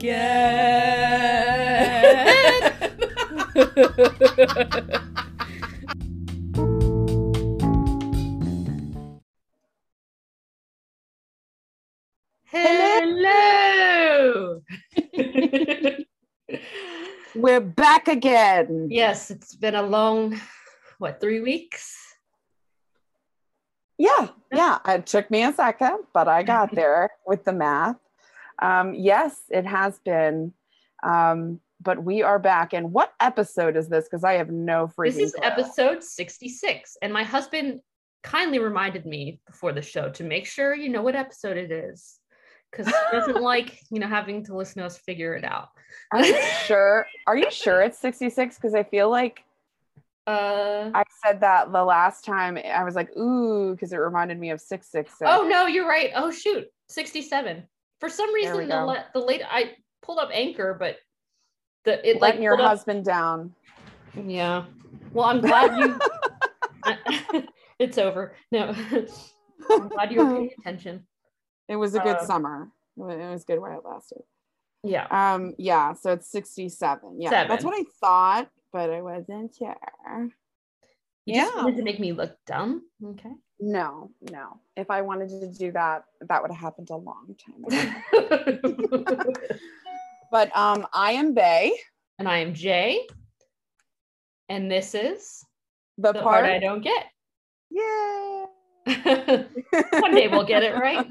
again. Hello. We're back again. yes, it's been a long, what, three weeks? Yeah, yeah. It took me a second, but I got there with the math. Um, yes, it has been. Um, but we are back. And what episode is this? Because I have no freaking. This is clue. episode 66. And my husband kindly reminded me before the show to make sure you know what episode it is. Because he doesn't like, you know, having to listen to us figure it out. Are you sure? Are you sure it's 66? Because I feel like Uh, I said that the last time. I was like, ooh, because it reminded me of 666. oh no, you're right. Oh shoot, 67. For some reason, the, le- the late I pulled up Anchor, but the it letting like your pulled up- husband down. Yeah. Well, I'm glad you. it's over. No, I'm glad you were paying attention. It was a good Uh, summer. It was good while it lasted. Yeah. Um, yeah, so it's 67. Yeah, that's what I thought, but I wasn't sure. You just Yeah. wanted to make me look dumb. Okay. No, no. If I wanted to do that, that would have happened a long time ago. but um, I am Bay. and I am Jay. And this is The, the part. part I don't get. Yay! One day we'll get it right.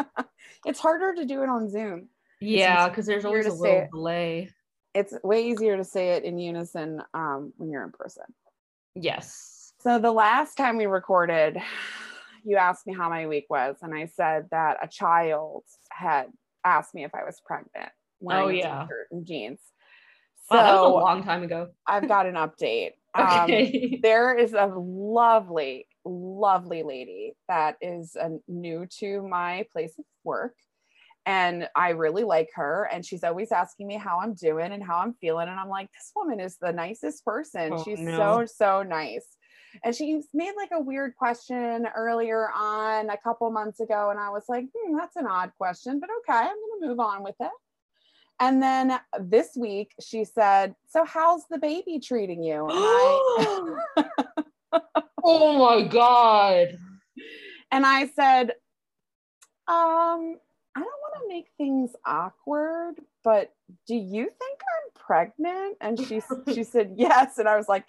it's harder to do it on Zoom. Yeah, because there's always to a little it. delay. It's way easier to say it in unison um, when you're in person. Yes. So the last time we recorded, you asked me how my week was, and I said that a child had asked me if I was pregnant. wearing Oh, a yeah. and jeans. So Wow, that was a long time ago. I've got an update. Um, Okay. there is a lovely, lovely lady that is uh, new to my place of work. And I really like her. And she's always asking me how I'm doing and how I'm feeling. And I'm like, this woman is the nicest person. Oh, she's no. so, so nice. And she made like a weird question earlier on a couple months ago. And I was like, hmm, that's an odd question, but okay, I'm going to move on with it. And then this week she said, So, how's the baby treating you? I, oh my god. and I said, Um, I don't want to make things awkward, but do you think I'm pregnant? And she she said yes. And I was like,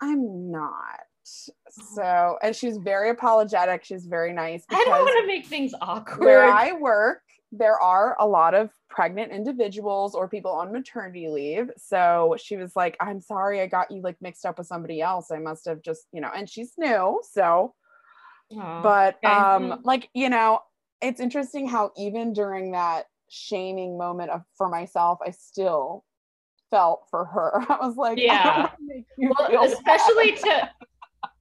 I'm not. So, and she's very apologetic. She's very nice I don't want to make things awkward. where I work, there are a lot of pregnant individuals or people on maternity leave. So she was like, I'm sorry, I got you like mixed up with somebody else. I must have just, you know, and she's new. So, Aw. but okay. um, like, you know, it's interesting how even during that shaming moment of for myself, I still felt for her. I was like, Yeah. wanna make you feel well, bad. especially to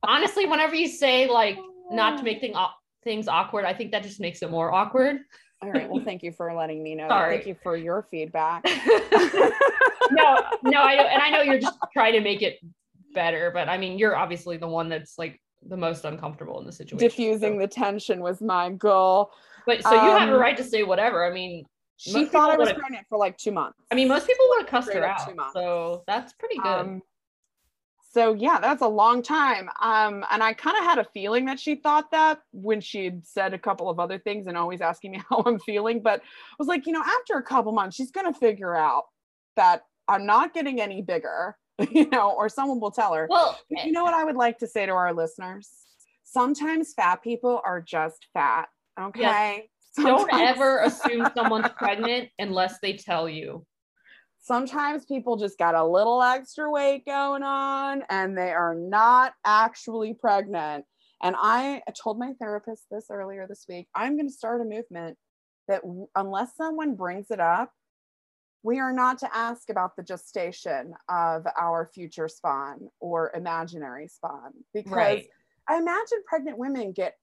honestly, whenever you say like not to make thing, things awkward, I think that just makes it more awkward. All right. Well, thank you for letting me know. Sorry. Thank you for your feedback. no, no, I know, and I know you're just trying to make it better, but I mean, you're obviously the one that's like the most uncomfortable in the situation. Diffusing the tension was my goal. But so you have a um, right to say whatever. I mean, She thought I was pregnant for like two months. I mean, most people would have cussed her out, so that's pretty good. Um, so yeah, that's a long time. Um, and I kind of had a feeling that she thought that when she'd said a couple of other things and always asking me how I'm feeling. But I was like, you know, after a couple months, she's gonna figure out that I'm not getting any bigger, you know, or someone will tell her. well, But you know what I would like to say to our listeners? Sometimes fat people are just fat. Okay. don't ever assume someone's pregnant unless they tell you. Sometimes people just got a little extra weight going on and they are not actually pregnant. And I told my therapist this earlier this week. I'm going to start a movement that unless someone brings it up, we are not to ask about the gestation of our future spawn or imaginary spawn because Right. I imagine pregnant women get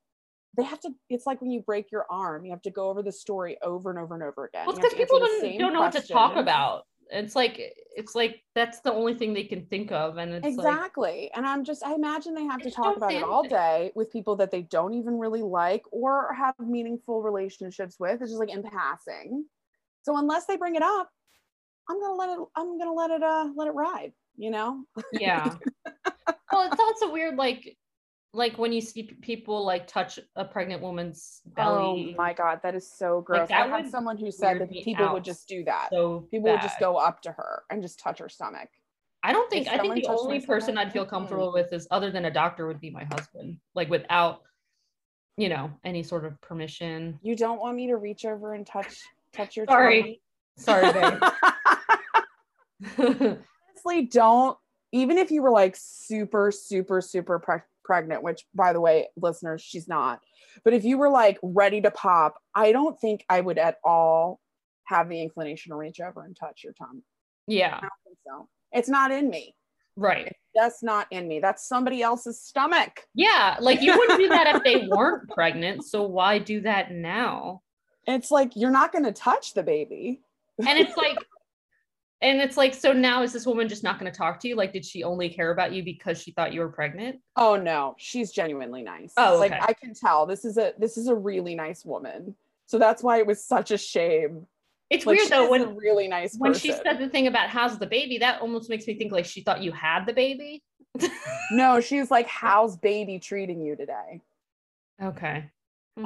they have to it's like when you break your arm you have to go over the story over and over and over again Well, it's You have because people don't, don't know what to talk about. It's like it's like that's the only thing they can think of, and it's like exactly and i'm just i imagine they have to talk about it all day with people that they don't even really like or have meaningful relationships with it's just like in passing So unless they bring it up, I'm gonna let it. I'm gonna let it. Uh, let it ride. You know. Yeah. well, it's also weird, like, like when you see people like touch a pregnant woman's oh belly. Oh my god, that is so gross. that I had someone who said that people would just do that. So people would just go up to her and just touch her stomach. I don't think. If I think the only person stomach, I'd feel comfortable with is other than a doctor would be my husband. Like without, you know, any sort of permission. You don't want me to reach over and touch touch your Sorry. tummy? Sorry, babe. honestly don't even if you were like super super super preg- pregnant which by the way listeners she's not but if you were like ready to pop i don't think i would at all have the inclination to reach over and touch your tongue yeah. i don't think so it's not in me Right. that's not in me that's somebody else's stomach Yeah. Like you wouldn't do that if they weren't pregnant. So why do that now? it's like you're not going to touch the baby And it's like, and it's like, so now is this woman just not going to talk to you? Like, did she only care about you because she thought you were pregnant? oh no she's genuinely nice Oh, like i can tell this is a this is a really nice woman so that's why it was such a shame It's Like, weird though when really nice when person. she said the thing about how's the baby, that almost makes me think like she thought you had the baby. no, she's like, "How's baby treating you today?" Okay.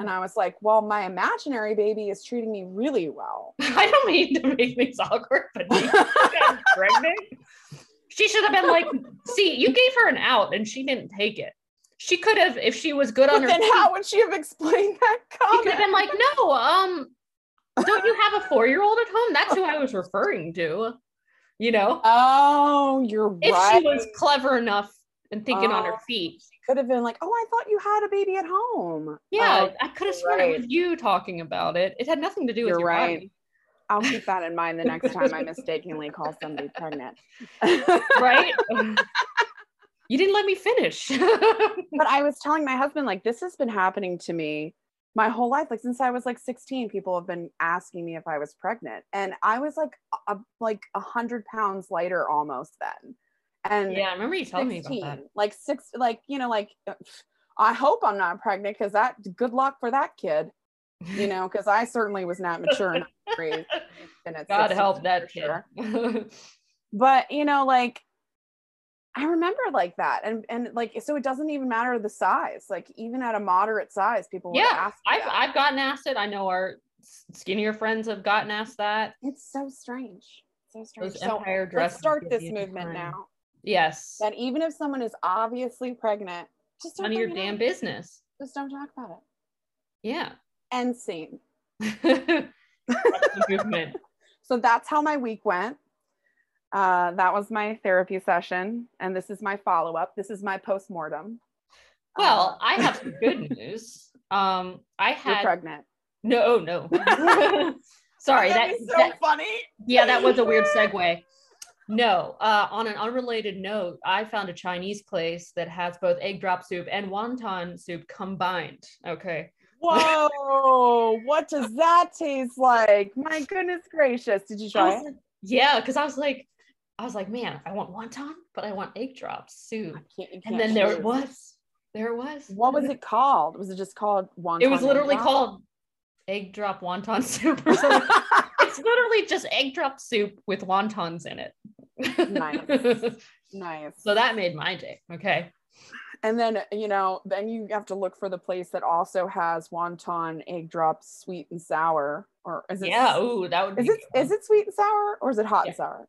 And I was like, "Well, my imaginary baby is treating me really well." I don't mean to make things awkward, but do you think I'm pregnant? She should have been like, see, you gave her an out and she didn't take it. She could have, if she was good on But her then, feet, how would she have explained that she could have comment? been like, no, um, don't you have a four-year-old at home? That's who I was referring to. You know, Oh, you're if right. she was clever enough and thinking on her Oh, feet. Could have been like, "Oh, I thought you had a baby at home." Yeah, Oh, I could have sworn it was you talking about it. It had nothing to do with You're your right. body. I'll keep that in mind the next time I mistakenly call somebody pregnant. right? you didn't let me finish. but I was telling my husband, like, this has been happening to me my whole life. Like, since I was like 16, people have been asking me if I was pregnant. And I was like, a, like a hundred pounds lighter almost then. And yeah, I remember you telling me about 16, that. like six, like, you know, like, uh, I hope I'm not pregnant because that good luck for that kid, you know, because I certainly was not mature enough to raise and at God 16 help that sure kid. but you know like i remember like that and and like so it doesn't even matter the size like even at a moderate size people yeah, ask I've that. I've gotten asked it. I know our skinnier friends have gotten asked that. it's so strange so strange Those so let's start this movement time. now Yes. that even if someone is obviously pregnant just don't None of your damn up. business. just don't talk about it Yeah. end scene movement. so that's how my week went uh, that was my therapy session and this is my follow-up this is my post-mortem Well, Uh, I have some good news. Um, I you're had pregnant no, no. Sorry, that, That'd so that funny yeah, that was a weird segue. No, uh, on an unrelated note, I found a Chinese place that has both egg drop soup and wonton soup combined. Okay. Whoa, what does that taste like? My goodness gracious. Did you try it? like, yeah, because I was like, I was like, man, I want wonton, but I want egg drop soup. Can't- And then there it was. There it was. What was it called? Was it just called wonton? It was literally called egg drop wonton soup or something. it's literally just egg drop soup with wontons in it. Nice. nice. so that made my day. Okay. and then you know, then you have to look for the place that also has wonton egg drops, sweet and sour. Or is it Yeah. Ooh, that would be. is it good. it sweet and sour or is it hot and sour?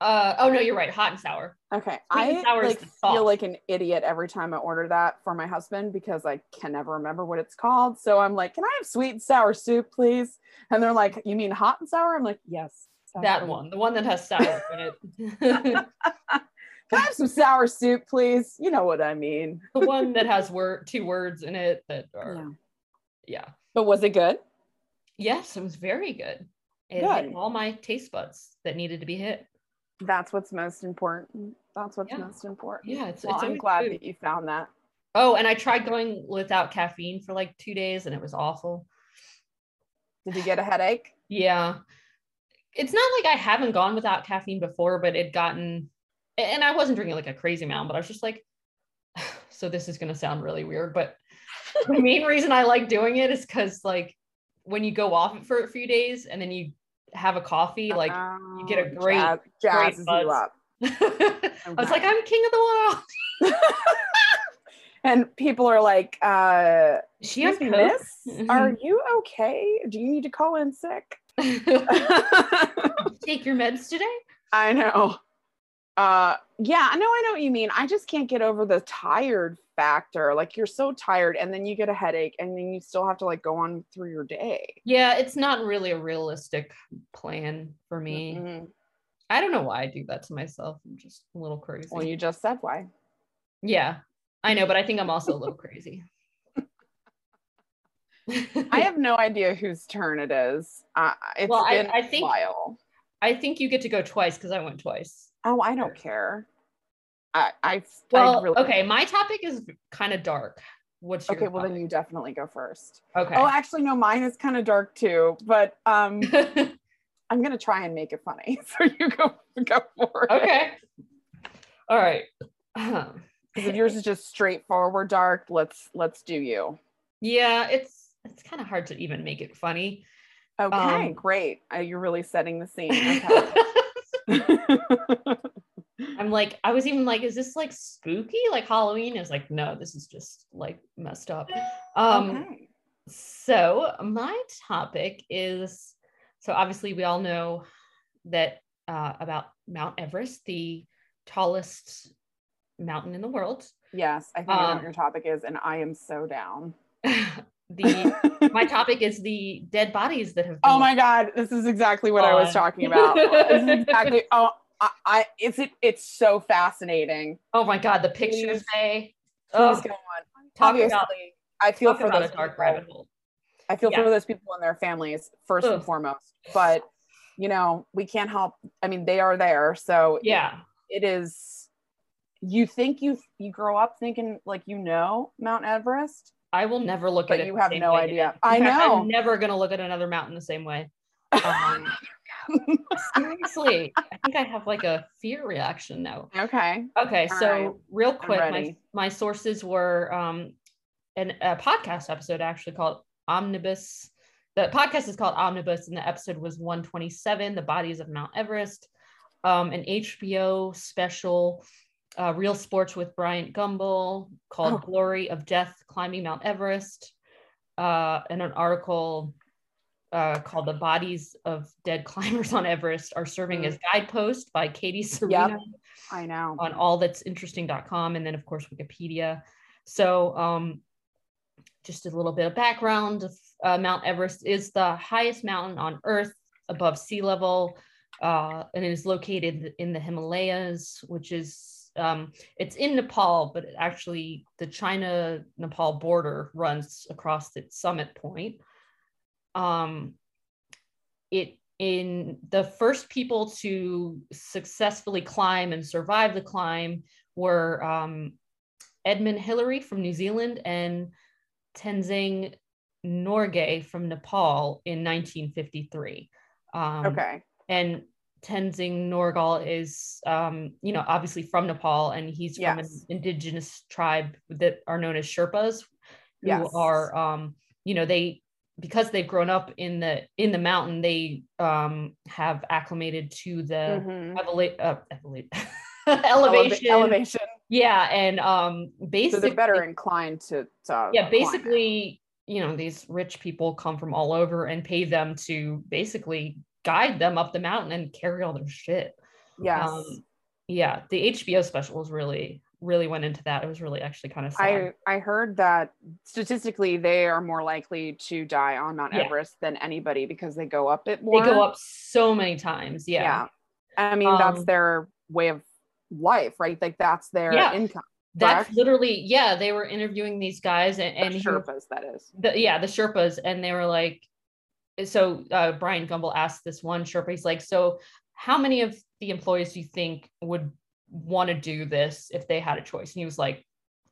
Uh, oh no, you're right. Hot and sour. Okay. and I sour like feel like an idiot every time I order that for my husband because I can never remember what it's called. So I'm like, "Can I have sweet and sour soup, please?" And they're like, "You mean hot and sour?" I'm like, "Yes." That one, the one that has sour in it. Can I have some sour soup, please? You know what I mean. the one that has word two words in it that are Yeah. yeah. But was it good? Yes, it was very good. It Good. hit all my taste buds that needed to be hit. That's what's most important. That's what's Yeah. most important. Yeah, it's- well, it's I'm glad food. that you found that. Oh, and I tried going without caffeine for like two days and it was awful. Did you get a headache? Yeah. It's not like I haven't gone without caffeine before, but it gotten and I wasn't drinking like a crazy amount, but I was just like, so this is gonna sound really weird, but the main reason I like doing it is because like when you go off it for a few days and then you have a coffee, like you get a Oh, great, jazz, great jazzes you buzz. up. I was like, I'm king of the world. and people are like, uh, she has "Excuse me, miss, are you okay? Do you need to call in sick? Take your meds today? I know. Uh, yeah, I know. I know what you mean. I just can't get over the tired factor. Like you're so tired, and then you get a headache, and then you still have to like go on through your day. Yeah, it's not really a realistic plan for me. Mhm. I don't know why I do that to myself. I'm just a little crazy. Well, you just said why. yeah, I know, but I think I'm also a little crazy. I have no idea whose turn it is. Uh, it's Well, I- been I think- a while. I think you get to go twice because I went twice. Oh, I don't care. I, I, I Well, really, okay, my topic is kind of dark. What's your Okay, well then you definitely go first. okay. Oh, actually, no, mine is kind of dark too, but um, I'm gonna try and make it funny. So you go go for it. okay. All right. Because if yours is just straightforward dark, let's let's do you. yeah, it's it's kind of hard to even make it funny. Okay, Um, great. Uh, you're really setting the scene. Okay. I'm like, I was even like, is this like spooky, like Halloween? It's like, no, this is just like messed up. Um, okay. so my topic is so obviously we all know that uh, about Mount Everest, the tallest mountain in the world. Yes, I think I know um, what your topic is, and I am so down. the my topic is the dead bodies that have oh been oh my god, this is exactly what I was talking about. this is exactly. Oh, I, I it's it, it's so fascinating. oh my god, the pictures they oh, go on. talk Obviously, about I feel for those a dark people. rabbit hole. I feel Yeah. for those people and their families first and foremost. But you know, we can't help. I mean, they are there, so Yeah. it is. You think you you grow up thinking like you know Mount Everest, I will never look But at it. you have no idea. I fact, know. I'm never gonna look at another mountain the same way. Um, seriously, I think I have like a fear reaction now. okay. Okay, All so right. real quick, my, my sources were um an, a podcast episode actually called Omnibus. The podcast is called Omnibus, and the episode was 127, The Bodies of Mount Everest. Um, an HBO special, uh, Real Sports with Bryant Gumbel called Oh. Glory of Death Climbing Mount Everest, uh, and an article uh, called The Bodies of Dead Climbers on Everest are serving Mm. as guidepost by Katie Serena I know. on allthat'sinteresting.com and then of course wikipedia so um just a little bit of background uh, mount everest is the highest mountain on earth above sea level uh, and it is located in the himalayas which is um, it's in nepal but it actually the china nepal border runs across its summit point um, it in the first people to successfully climb and survive the climb were um, Edmund Hillary from New Zealand and Tenzing Norgay from Nepal in 1953. Um, okay. And Tenzing Norgay is, um, you know, obviously from Nepal, and he's from an indigenous tribe that are known as Sherpas, who Yes. are, um, you know, they because they've grown up in the in the mountain, they um, have acclimated to the Mhm. eleva- uh, eleva- Eleva- elevation. elevation. Yeah, and um, So basically, they're better inclined to. to yeah, basically, you know, these rich people come from all over and pay them to basically guide them up the mountain and carry all their shit. Yes. Um, yeah, the HBO special was really, really went into that. It was really actually kind of sad. I I heard that statistically they are more likely to die on Mount Yeah. Everest than anybody because they go up it more. they go up so many times. Yeah. Yeah. I mean that's Um, their way of life, right? Like that's their Yeah. income. That's literally, yeah, they were interviewing these guys and, and And he- Sherpas, that is. the, yeah, the Sherpas, and they were like, so uh, Brian Gumbel asked this one Sherpa, he's like, so how many of the employees do you think would want to do this if they had a choice? And he was like,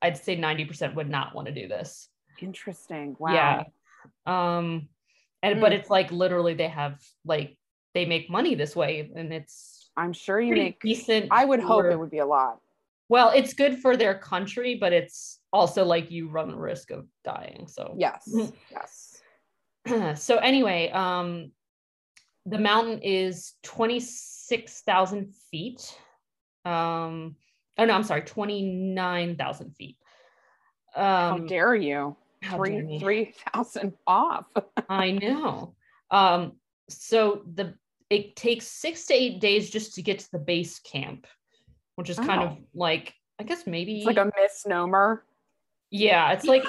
I'd say 90% would not want to do this. Interesting. Wow. Yeah. Um, and but Mm. it's like literally they have like they make money this way, and it's I'm sure you make decent. I would hope it would be a lot. Well, it's good for their country, but it's also like you run the risk of dying. So Yes. Yes. so anyway, um, the mountain is 26,000 feet. Um, oh no, I'm sorry, 29,000 feet. How Um, dare you? how Three three thousand off. I know. Um, so the it takes six to eight days just to get to the base camp, which is kind of Oh. like I guess maybe It's like a misnomer. yeah, it's like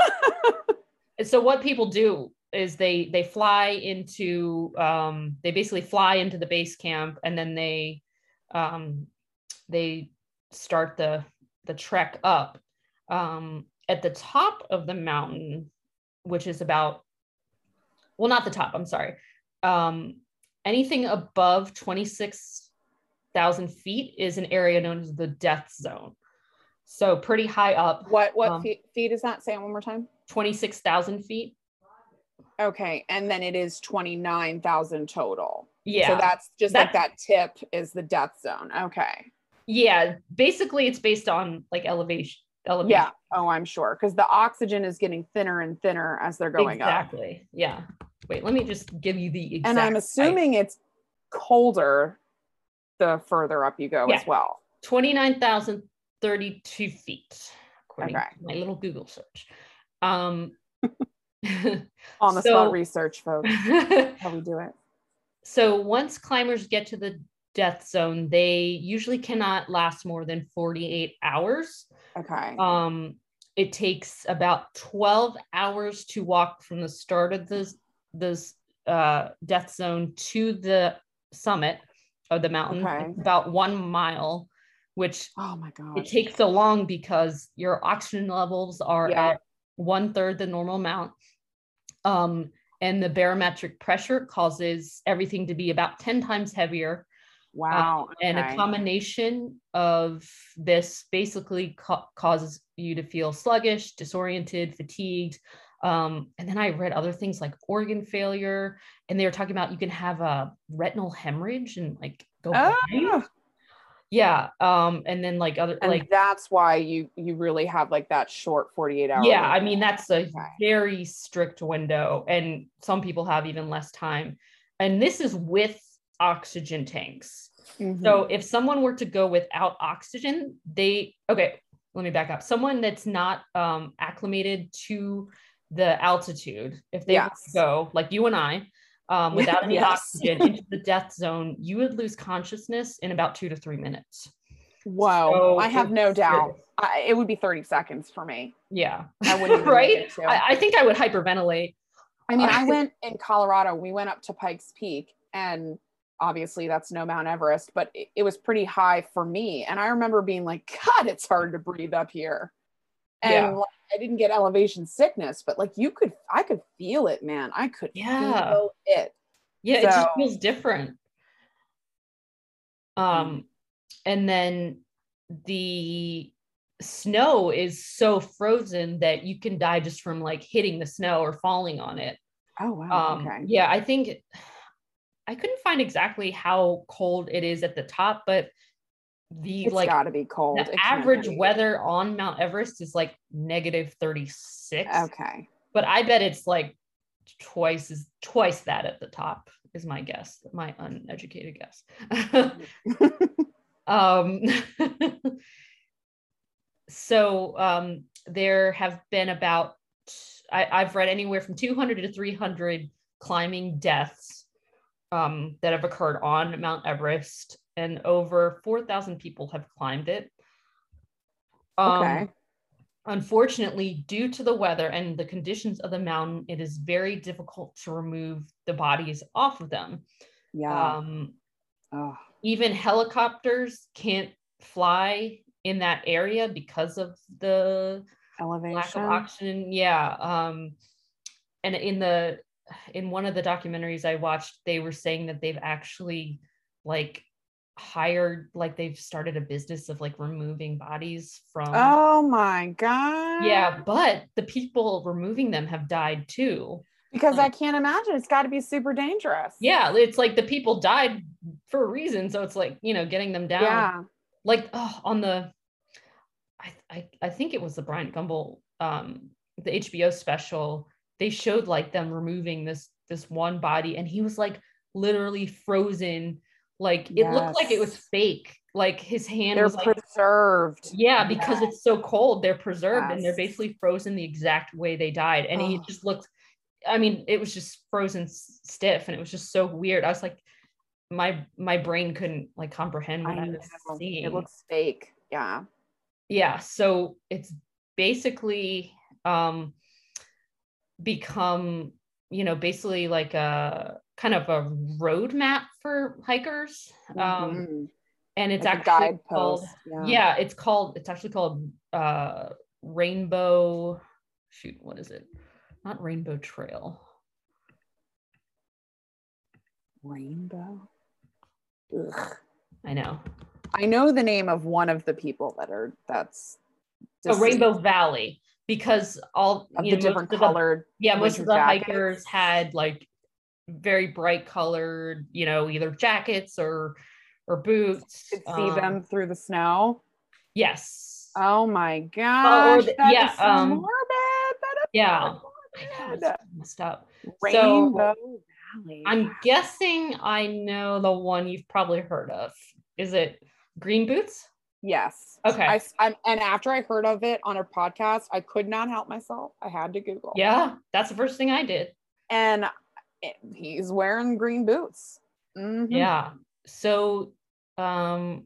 so what people do is they they fly into um they basically fly into the base camp and then they um they start the the trek up um at the top of the mountain which is about well not the top i'm sorry um anything above 26,000 feet is an area known as the death zone so pretty high up What what Um, feet, feet is that? Say it one more time. 26,000 feet Okay, and then it is twenty nine thousand total. yeah So that's just like That- tip is the death zone. Okay. yeah basically it's based on like elevation elevation Yeah. Oh, I'm sure because the oxygen is getting thinner and thinner as they're going up. exactly yeah wait let me just give you the exact And I'm height. assuming it's colder the further up you go Yeah. as well. 29,032 feet according Okay. to my little google search um On the So- spot research, folks. How we do it. so once climbers get to the death zone they usually cannot last more than 48 hours Okay. um it takes about 12 hours to walk from the start of this this uh death zone to the summit of the mountain Okay. About one mile which oh my god. it takes so long because your oxygen levels are Yeah. at one third the normal amount um and the barometric pressure causes everything to be about 10 times heavier Wow. and a combination of this basically ca- causes you to feel sluggish disoriented fatigued um, and then i read other things like organ failure and they were talking about you can have a retinal hemorrhage and like go Oh, blind. Yeah um, and then like other and like that's why you you really have like that short 48 hour. yeah i mean that's a Okay. very strict window and some people have even less time and this is with oxygen tanks Mhm. So if someone were to go without oxygen, they okay, let me back up. Someone that's not um acclimated to the altitude, if they Yes. go like you and I, um, without any Yes. oxygen into the death zone, you would lose consciousness in about two to three minutes. Whoa, So I have no doubt. I, it would be 30 seconds for me. Yeah. I wouldn't right? I, I think I would hyperventilate. I mean, I went in Colorado, we went up to Pikes Peak, and obviously that's no Mount Everest, but it, it was pretty high for me. And I remember being like, God, it's hard to breathe up here. And Yeah. like, I didn't get elevation sickness, but like you could, I could feel it, man. I could Yeah. feel it. Yeah, it just feels different. Um, and then the snow is so frozen that you can die just from like hitting the snow or falling on it. Oh, wow. Um, okay. yeah, I think I couldn't find exactly how cold it is at the top, but the It's like got to be cold. the It average weather on Mount Everest is like negative 36 Okay. but I bet it's like twice as twice that at the top is my guess, my uneducated guess. um, so um, there have been about I, I've read anywhere from 200 to 300 climbing deaths um, that have occurred on Mount Everest, and over 4,000 people have climbed it. Um, Okay. Unfortunately, due to the weather and the conditions of the mountain, it is very difficult to remove the bodies off of them. Yeah. Um, oh, even helicopters can't fly in that area because of the elevation. lack of oxygen. Yeah. Um, and in the in one of the documentaries I watched, they were saying that they've actually like hired like they've started a business of like removing bodies from Oh my god. yeah but the people removing them have died too Because like- I can't imagine it's got to be super dangerous. yeah it's like the people died for a reason so it's like you know getting them down Yeah. like oh, on the I, I i think it was the brian gumbel um the hbo special they showed like them removing this this one body and he was like literally frozen. Like it looked like it was fake. Like his hand They're was like preserved. yeah, because it's so cold, they're preserved and they're basically frozen the exact way they died. And he Oh. just looked, I mean, it was just frozen stiff and it was just so weird. I was like, my my brain couldn't like comprehend what I I, know. was seeing. It looks fake. Yeah. yeah, so it's basically um become, you know, basically like a kind of a roadmap for hikers. Um Mhm. and it's Like actually called yeah. yeah. it's called it's actually called uh rainbow shoot what is it not rainbow trail Rainbow. Ugh. i know I know the name of one of the people that are that's deceased, rainbow valley because all of the know, different of the- colored. yeah most of the hikers had like very bright colored you know either jackets or or boots Could see um, them through the snow. yes Oh my gosh. the- that is yeah, so um, morbid. Yeah so know, morbid. messed up Rainbow Valley. I'm guessing I know the one you've probably heard of. Is it Green Boots? yes. Okay. I, am and after I heard of it on a podcast, I could not help myself. I had to Google. Yeah, that's the first thing I did. And he's wearing green boots. Mhm. Yeah. So um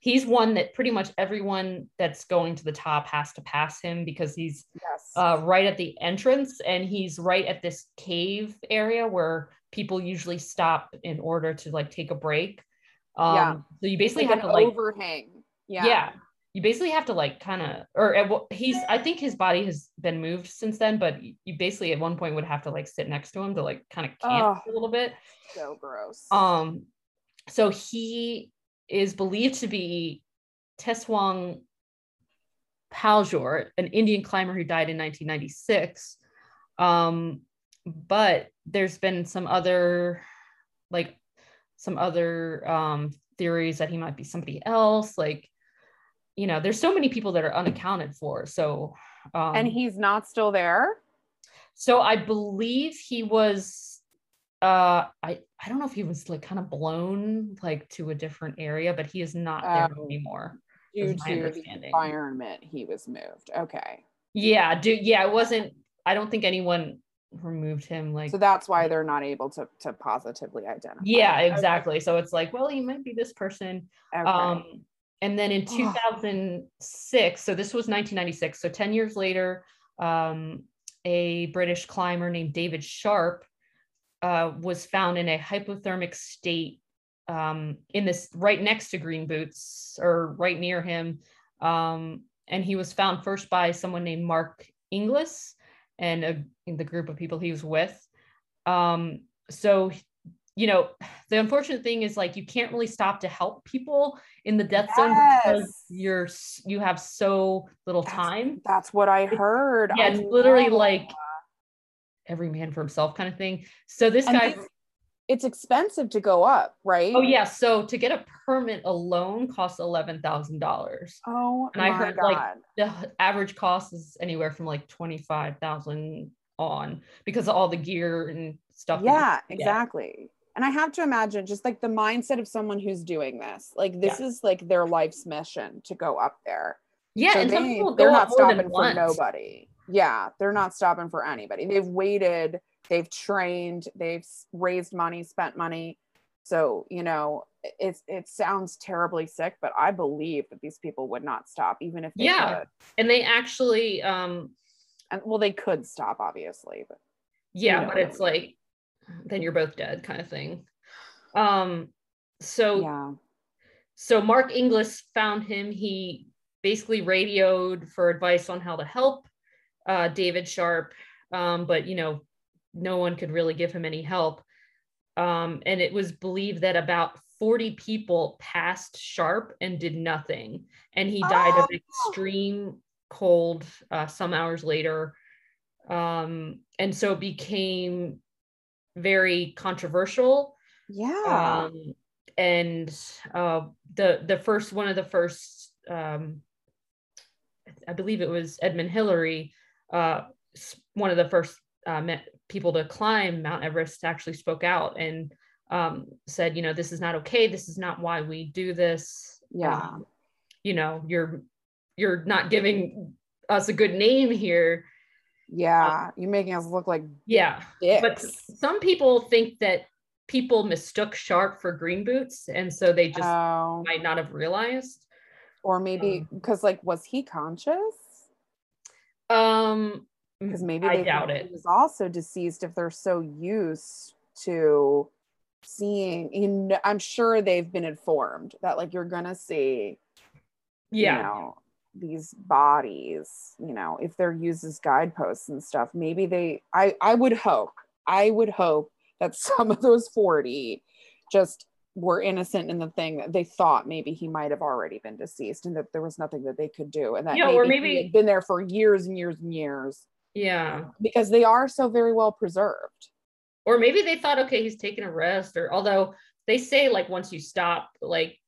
he's one that pretty much everyone that's going to the top has to pass him because he's Yes. uh, right at the entrance and he's right at this cave area where people usually stop in order to like take a break. Um Yeah. so you basically like have to like overhang. Yeah. yeah. You basically have to like kind of or at he's i think his body has been moved since then but you basically at one point would have to like sit next to him to like kind of camp Ugh. a little bit So gross. um so he is believed to be tsewang paljor an indian climber who died in 1996 um but there's been some other like some other um theories that he might be somebody else like you know there's so many people that are unaccounted for so um and he's not still there. so i believe he was uh i i don't know if he was like kind of blown like to a different area but he is not there Oh. anymore Due to the environment, he was moved. Okay. yeah dude yeah it wasn't i don't think anyone removed him like So that's why they're not able to to positively identify. yeah Okay. exactly so it's like well he might be this person Okay. Um, and then in 2006, so this was 1996, so 10 years later, um, a British climber named David Sharp uh, was found in a hypothermic state um, in this right next to Green Boots or right near him. Um, and he was found first by someone named Mark Inglis and a, in the group of people he was with. Um, so you know, the unfortunate thing is like you can't really stop to help people in the death zone because you're you have so little That's- time. that's what I heard. Yeah, I it's literally like every man for himself kind of thing. So this And guy, it's, it's expensive to go up, right? oh yeah, so to get a permit alone costs eleven thousand dollars. Oh And I heard, god. like, The average cost is anywhere from like twenty five thousand on because of all the gear and stuff. yeah, exactly. And I have to imagine just like the mindset of someone who's doing this. Like this is like their life's mission to go up there. Yeah, So and some they, people they're not up more than stopping for nobody. Yeah, they're not stopping for anybody. They've waited, they've trained, they've raised money, spent money. So, you know, it's it sounds terribly sick, but I believe that these people would not stop even if they Yeah. could. and they actually um And well, they could stop, obviously, but yeah know but it's like then you're both dead kind of thing. Um so yeah. so mark inglis found him. He basically radioed for advice on how to help uh david sharp. Um but you know no one could really give him any help. Um and it was believed that about 40 people passed sharp and did nothing. And he died of Oh. extreme cold uh, some hours later. Um and so it became very controversial Yeah. um and uh the the first one of the first um i believe it was edmund hillary uh one of the first uh, people to climb Mount Everest actually spoke out and um, said, you know, this is not okay. This is not why we do this. Yeah. Um, you know, you're you're not giving us a good name here. Yeah. You're making us look like Yeah. But some people think that people mistook sharp for green boots, and so they just Oh. might not have realized. or maybe um, because like was he conscious? Um, Because maybe I they doubt it. He was also deceased if they're so used to seeing. You know, I'm sure they've been informed that like you're gonna see, Yeah. you know, these bodies. You know, if they're used as guideposts and stuff. Maybe they. I I would hope. I would hope that some of those 40 just were innocent in the thing that they thought maybe he might have already been deceased and that there was nothing that they could do and that Yeah, maybe, or he maybe- had been there for years and years and years Yeah. because they are so very well preserved. Or maybe they thought, okay, he's taking a rest, or although they say like once you stop, like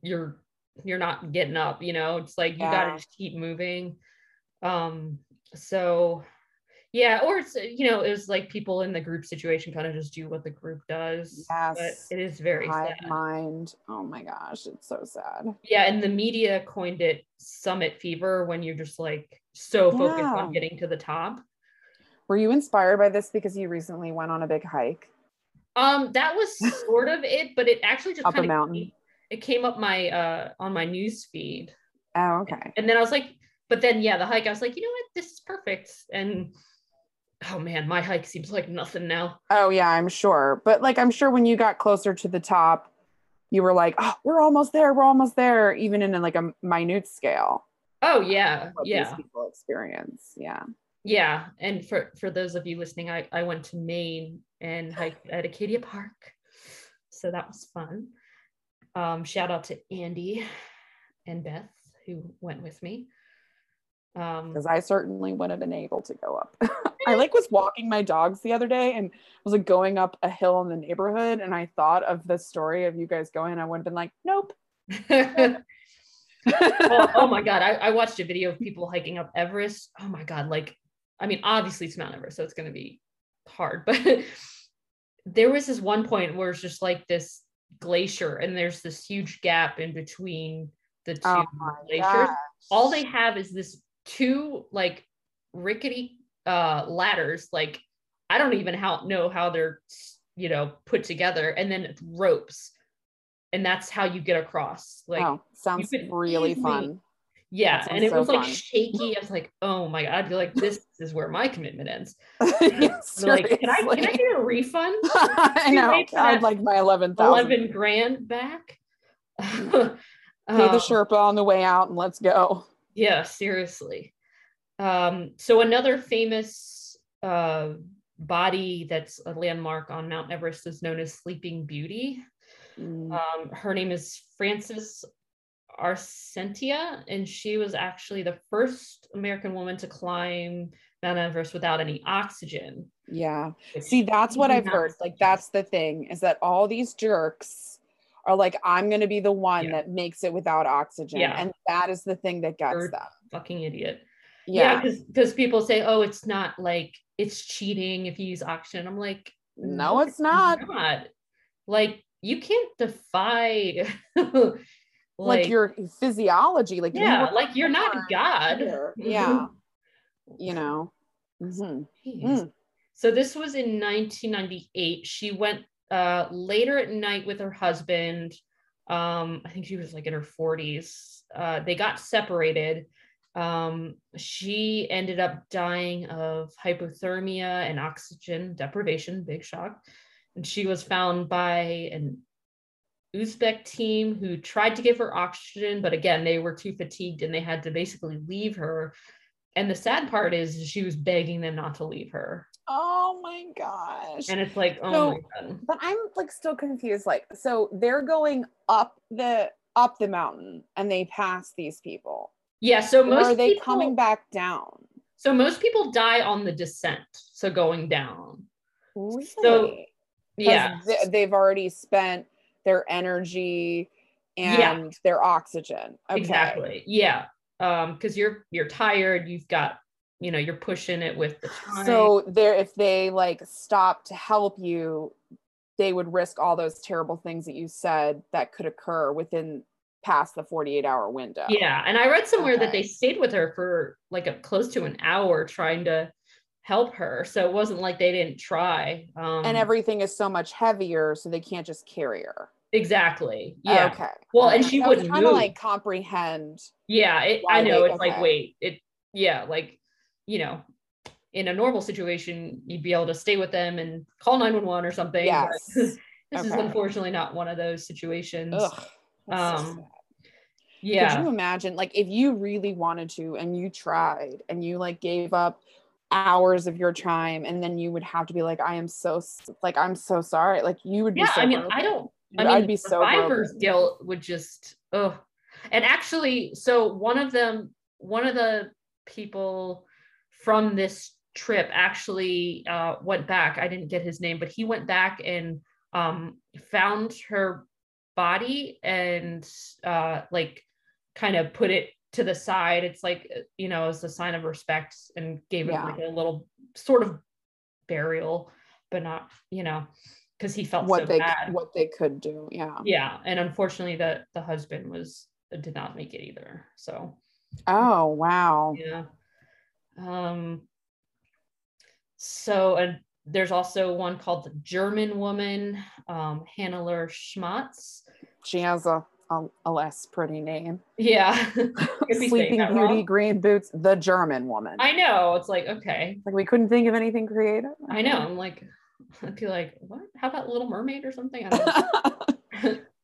you're you're not getting up, you know, it's like you gotta just keep moving. Um, so yeah, or it's you know, it was like people in the group situation kind of just do what the group does. But it is very Hive sad. mind. Oh my gosh, it's so sad. Yeah, and the media coined it summit fever when you're just like so focused on getting to the top. Were you inspired by this because you recently went on a big hike Um, that was sort of it, but it actually just up a mountain? It came up my uh on my news feed. Oh, okay. And then I was like, but then yeah, the hike, I was like, you know what, this is perfect. And oh man, my hike seems like nothing now. Oh yeah, I'm sure. But like I'm sure when you got closer to the top, you were like, oh, we're almost there, we're almost there, even in like a minute scale. Oh yeah, yeah, people experience. Yeah. yeah. And for for those of you listening, I I went to Maine and hiked at Acadia Park, so that was fun. Um, shout out to Andy and Beth who went with me. Um, because I certainly wouldn't have been able to go up. I like was walking my dogs the other day and was like going up a hill in the neighborhood, and I thought of the story of you guys going. I would have been like, nope. oh, oh my god I, I watched a video of people hiking up everest oh my god like i mean obviously it's mount everest so it's going to be hard but there was this one point where it's just like this glacier and there's this huge gap in between the two Oh glaciers gosh. all they have is this two like rickety uh ladders like i don't even how know how they're you know put together and then ropes and that's how you get across like oh, sounds really easily- fun. Yeah, and it was so like fun. shaky. I was like, oh my god, I'd be like, this is where my commitment ends. Yeah, like, can I can I get a refund? I know. I'd like my eleven thousand. Eleven grand back. Pay the Um, Sherpa on the way out and let's go. Yeah, seriously. Um, so another famous uh, body that's a landmark on Mount Everest is known as Sleeping Beauty. Mm, Um, her name is Frances Arsentiev, and she was actually the first American woman to climb Mount Everest without any oxygen. yeah. See, that's what I've heard. Like, that's the thing is that all these jerks are like, I'm going to be the one Yeah. that makes it without oxygen. Yeah. And that is the thing that gets You're- them. fucking idiot. Yeah. Yeah, because people say, oh, it's not like it's cheating if you use oxygen. I'm like, No, it's not. not. Like you can't defy like, like, your physiology. Like, you yeah, were like you're not God. here. Yeah. you know. Mhm. Mm. So this was in 1998. She went uh, later at night with her husband. Um, I think she was like in her 40s. Uh, they got separated. Um, she ended up dying of hypothermia and oxygen deprivation, big shock. And she was found by an Uzbek team who tried to give her oxygen, but again, they were too fatigued and they had to basically leave her. And the sad part is she was begging them not to leave her. Oh my gosh. And it's like, oh So- my god. but I'm like still confused. Like, so they're going up the up the mountain and they pass these people. Yeah, so Or most are they people, coming back down? So most people die on the descent, so going down. Really? So, Yeah. th- they've already spent their energy and Yeah. their oxygen. Okay. Exactly. Yeah. Um, because you're you're tired, you've got you know you're pushing it with the time. So there, if they like stop to help you, they would risk all those terrible things that you said that could occur within past the 48 hour window. yeah and i read somewhere that they stayed with her for like a close to an hour trying to help her so it wasn't like they didn't try um And everything is so much heavier, so they can't just carry her. Exactly yeah Okay. Well, and she I wouldn't to move. like comprehend. Yeah, it, I know. it's like, okay. wait, it, yeah, like, you know, in a normal situation, you'd be able to stay with them and call 911 or something. Yes. this is unfortunately not one of those situations. Ugh. that's so Um, yeah. Could you imagine, like, if you really wanted to and you tried and you like gave up hours of your time and then you would have to be like, I am so, like, I'm so sorry. Like, you would be yeah. so I mean, broken. I don't, I I'd mean, be so survivor's broken. guilt would just, oh, and actually, so one of them, one of the people from this trip actually uh, went back. I didn't get his name, but he went back and um, found her body and uh, like kind of put it to the side. It's like, you know, as a sign of respect and gave it Yeah. like a little sort of burial, but not, you know, because he felt what so they bad what they could do. Yeah. yeah and unfortunately the the husband was did not make it either so Oh wow. yeah um so and there's also one called the german woman um hannelore schmatz She has a a, a less pretty name. yeah Could be saying Sleeping Beauty, wrong. green boots, the German woman. i know it's like okay like we couldn't think of anything creative. i know i'm like i'd be like what how about little mermaid or something I don't know.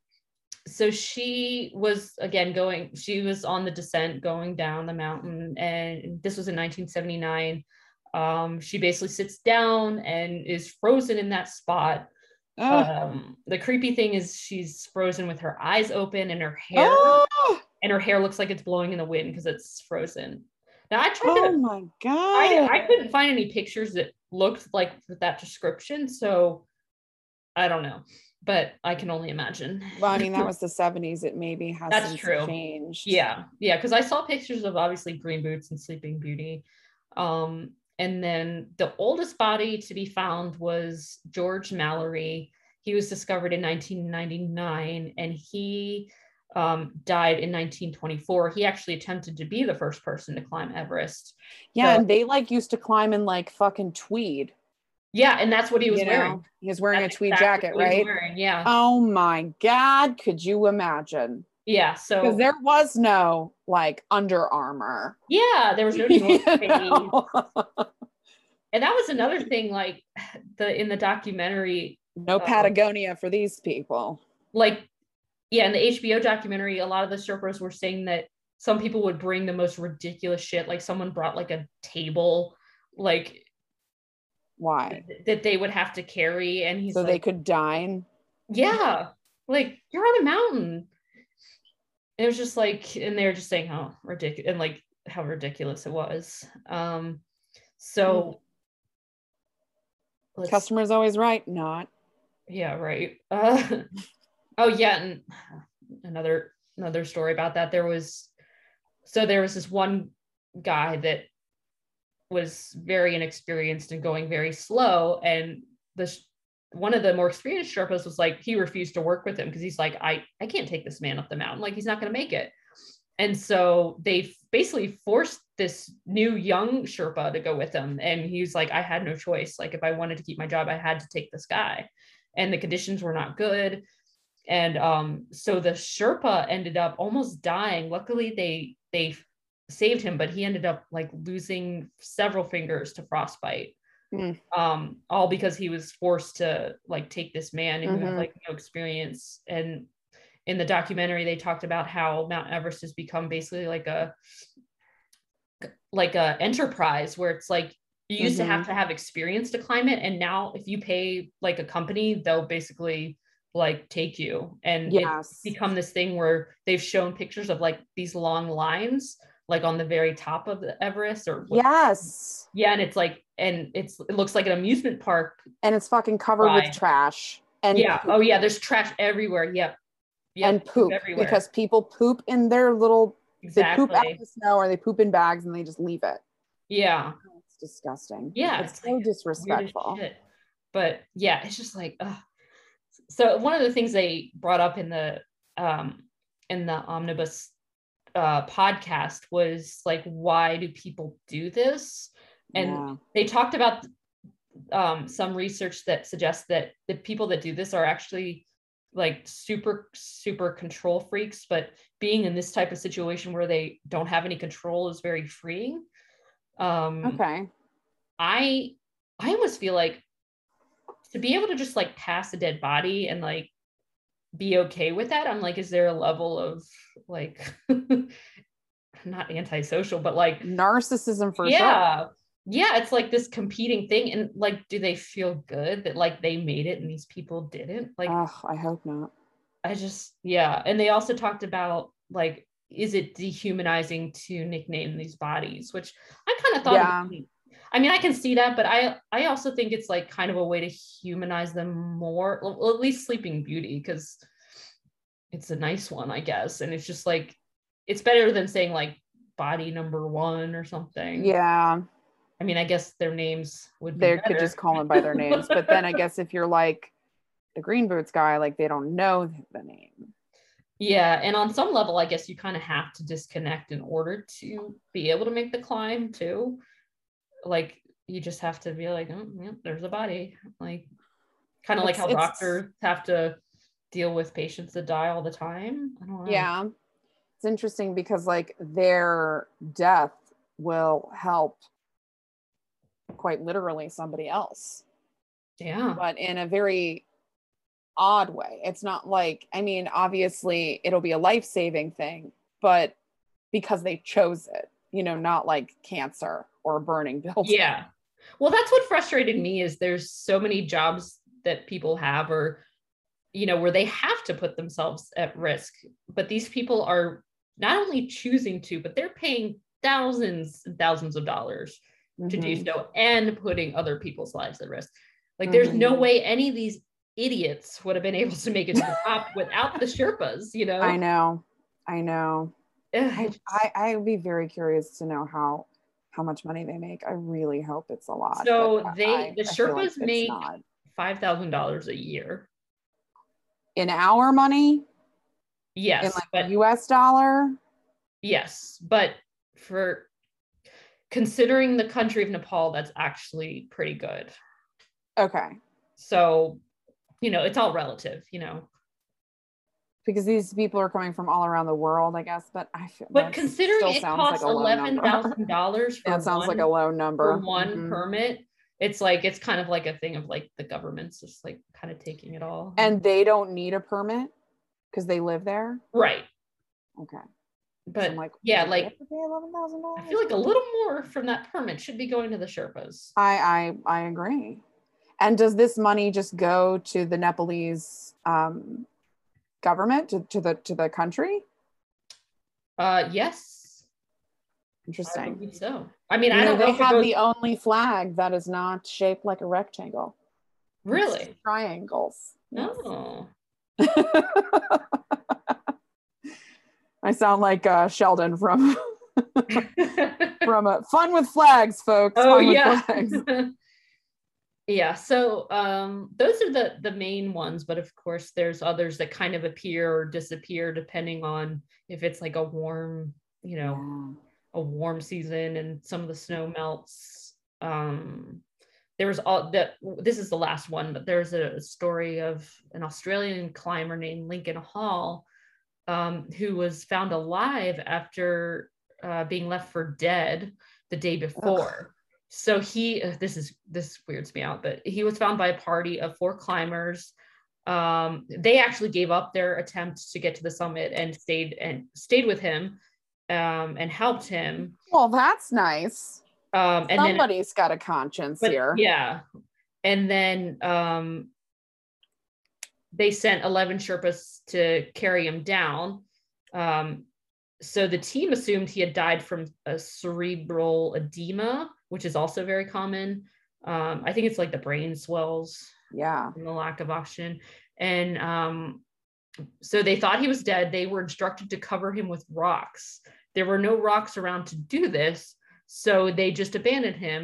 so she was again going she was on the descent going down the mountain and this was in 1979 um, she basically sits down and is frozen in that spot Ugh. um, the creepy thing is she's frozen with her eyes open and her hair Oh, and her hair looks like it's blowing in the wind because it's frozen now i tried oh to my I, god. I couldn't find any pictures that looked like that description so i don't know but i can only imagine well, I mean, that was the 70s. It maybe has That's true. changed. Yeah, yeah, because I saw pictures of obviously Green Boots and Sleeping Beauty. Um, and then the oldest body to be found was George Mallory. He was discovered in 1999 and he um, died in 1924. He actually attempted to be the first person to climb Everest. Yeah, So- and they like used to climb in like fucking tweed. Yeah, and that's what he was you know? wearing. He was wearing That's a tweed exactly jacket, what he was right? wearing, Yeah, Oh my god, could you imagine? yeah. So Because there was no like Under Armour. yeah, there was no You North Face. and that was another thing. Like the in the documentary, no Oh. Patagonia for these people. like yeah in the hbo documentary a lot of the sherpas were saying that some people would bring the most ridiculous shit like someone brought like a table like Why? that they would have to carry and he's So they could dine. yeah like you're on a mountain it was just like and they were just saying how ridiculous and like how ridiculous it was um so let's- Customer's always right. Not. Yeah, right. Uh, oh yeah, and another another story about that. There was so there was this one guy that was very inexperienced and going very slow, and this one of the more experienced Sherpas was like he refused to work with him because he's like I I can't take this man up the mountain like he's not going to make it. And so they basically forced this new young Sherpa to go with him. And he's like, I had no choice. Like, if I wanted to keep my job, I had to take this guy. And the conditions were not good. And um, so the Sherpa ended up almost dying. Luckily, they they saved him, but he ended up like losing several fingers to frostbite. Mm. Um, all because he was forced to like take this man who had Mhm. like no experience. And in the documentary, they talked about how Mount Everest has become basically like a like a enterprise where it's like you used to have to have experience to climb it and now if you pay like a company they'll basically like take you and it's Yes. become this thing where they've shown pictures of like these long lines like on the very top of the everest or what- Yes. yeah and it's like and it's it looks like an amusement park And it's fucking covered with trash. And yeah poop. oh yeah there's trash everywhere yep Yep, and poop everywhere because people poop in their little they poop out the snow or they poop in bags and they just leave it. Yeah. Oh, it's disgusting. Yeah, It's it's so like disrespectful. But yeah, it's just like ugh. So one of the things they brought up in the um in the omnibus uh podcast was like why do people do this? And Yeah. they talked about um some research that suggests that the people that do this are actually like super super control freaks but being in this type of situation where they don't have any control is very freeing um Okay. I I almost feel like to be able to just like pass a dead body and like be okay with that. I'm like, is there a level of like not antisocial, but like Narcissism for sure. yeah. Yeah, it's like this competing thing. And like, do they feel good that like they made it and these people didn't? Like I hope not. I just yeah, and they also talked about like is it dehumanizing to nickname these bodies, which I kind of thought. Yeah. I mean, I can see that, but I I also think it's like kind of a way to humanize them more. Well, at least Sleeping Beauty, because it's a nice one, I guess, and it's just like it's better than saying like body number one or something. Yeah. I mean, I guess their names would be They could just call them by their names. But then I guess if you're like the Green Boots guy, like they don't know the name. Yeah, and on some level, I guess you kind of have to disconnect in order to be able to make the climb too. Like you just have to be like, oh, yeah, there's a body. Like kind of like how it's- doctors have to deal with patients that die all the time. I don't know. Yeah. It's interesting because like their death will help quite literally somebody else, Yeah. but in a very odd way. It's not like, I mean, obviously it'll be a life saving thing, but because they chose it, you know, not like cancer or a burning building. Yeah. Well, that's what frustrated me is there's so many jobs that people have or you know where they have to put themselves at risk, but these people are not only choosing to, but they're paying thousands and thousands of dollars to do Mhm. so and putting other people's lives at risk. Like there's no Mhm. way any of these idiots would have been able to make it to the top without the Sherpas, you know? I know. I know. I, I I would be very curious to know how how much money they make. I really hope it's a lot. So but they- I- the Sherpas it's make- $5,000 a year. in our money Yes, in like but U.S. dollar. yes, but for considering the country of Nepal, that's actually pretty good. Okay, So, you know, it's all relative, you know. Because these people are coming from all around the world, I guess. But I feel. But considering it sounds costs like eleven number. dollars for That sounds one, like a low number. for one Mhm. permit, it's like it's kind of like a thing of like the government's just like kind of taking it all. And they don't need a permit because they live there. right, Okay, So but I'm like, yeah, like have to pay eleven thousand dollars. I feel like a little more from that permit should be going to the Sherpas. I I I agree. And does this money just go to the Nepalese um, government to, to the to the country? Uh, yes, Interesting. believe so. I mean, You I know, don't they have the only flag that is not shaped like a rectangle. It's really. triangles. No. I sound like uh, Sheldon from from uh, Fun with Flags, folks. oh Fun with yeah Flags. Yeah so um those are the the main ones but of course there's others that kind of appear or disappear depending on if it's like a warm you know a warm season and some of the snow melts um there was all that this is the last one but there's a story of an australian climber named lincoln hall um, who was found alive after uh, being left for dead the day before so he uh, this is this weirds me out but he was found by a party of four climbers. Um, they actually gave up their attempt to get to the summit and stayed and stayed with him um, and helped him. Well, that's nice. um, and then Somebody's got a conscience but here. yeah. And then um they sent 11 sherpas to carry him down. Um so the team assumed he had died from a cerebral edema which is also very common um i think it's like the brain swells Yeah. and the lack of oxygen and um so they thought he was dead they were instructed to cover him with rocks there were no rocks around to do this So they just abandoned him.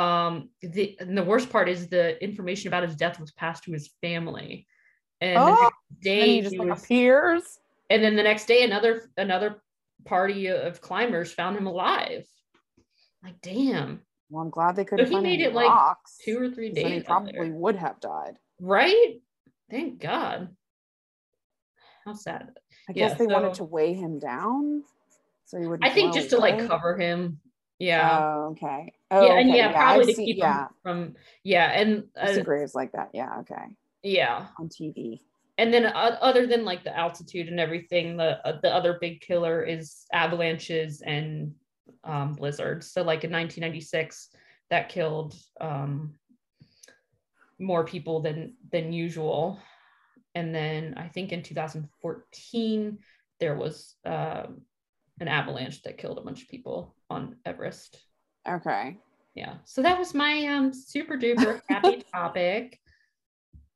Um, the and the worst part is the information about his death was passed to his family. And the Oh, next And day he just he like was- appears. and then the next day another another party of climbers found him alive. Like damn, Well, I'm glad they couldn't he made it, like, two or three he days. there. probably would have died. right? Thank God. How sad. I Yeah, guess they wanted to weigh him down, so he would. I think just to like cover him. Yeah. Oh, okay. Oh, yeah, and okay. yeah, probably I've to seen- keep yeah. him from yeah, and uh, graves like that. Yeah. Okay. yeah, On TV. and then uh, other than like the altitude and everything, the uh, the other big killer is avalanches and um, blizzards. So like in 1996, that killed um, more people than than usual, and then I think in 2014 there was um, an avalanche that killed a bunch of people on Everest. Okay. Yeah, so that was my um, super duper happy topic.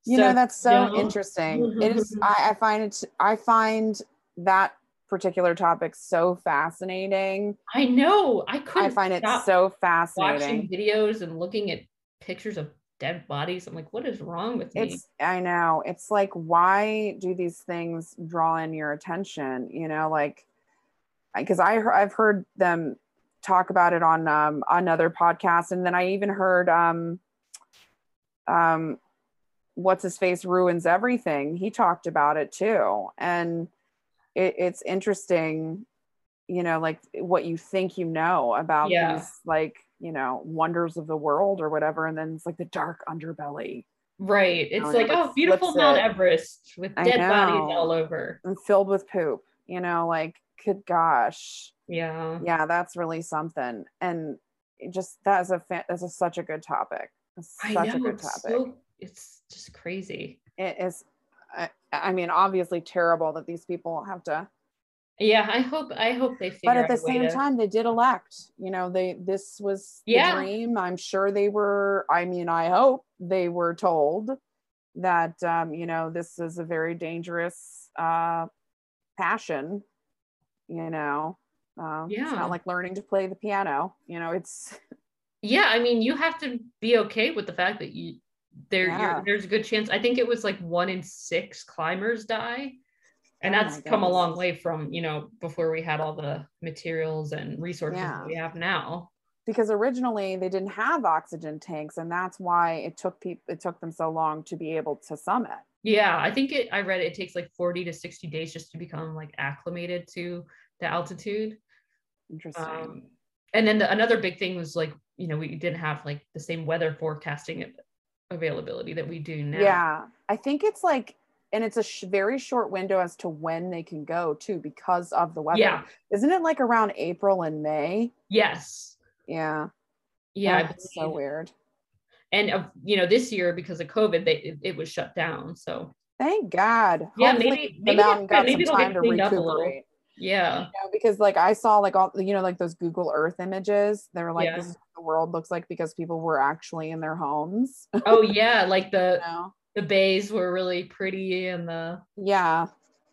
You So know that's so interesting. It is. I, I find it. I find that particular topic so fascinating. I know. I I couldn't find it so fascinating. watching videos and looking at pictures of dead bodies. I'm like, what is wrong with me? It's. I know. It's like, why do these things draw in your attention? You know, like, because I I've heard them talk about it on um, another podcast, and then I even heard um, um, what's his face ruins everything. He talked about it too, and it, it's interesting. You know, like what you think you know about Yeah. these, like you know, wonders of the world or whatever, and then it's like the dark underbelly right. It's know, like, oh, beautiful Mount it. Everest with dead bodies all over. and filled with poop. You know, like good gosh, Yeah. yeah, that's really something. And just that is a fa- that's a, such a good topic. It's such know. a good it's topic. so it's just crazy. it is. I, I mean, obviously terrible that these people have to, Yeah, I hope I hope they but at the same to- time, they did elect. You know, they this was the Yeah. dream. I'm sure they were. I mean, I hope they were told that um, you know this is a very dangerous uh, passion. You know, um, it's Yeah. not like learning to play the piano. You know, it's yeah i mean you have to be okay with the fact that you there Yeah. you're, there's a good chance i think it was like one in six climbers die and Oh that's come a long way from you know before we had all the materials and resources Yeah. that we have now because originally they didn't have oxygen tanks, and that's why it took people it took them so long to be able to summit. yeah i think it i read it, it takes like 40 to 60 days just to become like acclimated to the altitude Interesting. um, and then the, another big thing was like you know we didn't have like the same weather forecasting availability that we do now Yeah, I think it's like, and it's a sh- very short window as to when they can go too, because of the weather. yeah Isn't it like around April and May? yes Yeah. yeah so weird. and uh, you know this year because of covid they it, it was shut down so Thank God. Yeah, Hopefully maybe- the maybe mountain got maybe some they'll time get to up a little. recuperate. Yeah You know, because like I saw like all you know like those Google Earth images. They were like, Yeah. "This is what the world looks like" because people were actually in their homes. oh yeah like the know? the bays were really pretty and the, Yeah,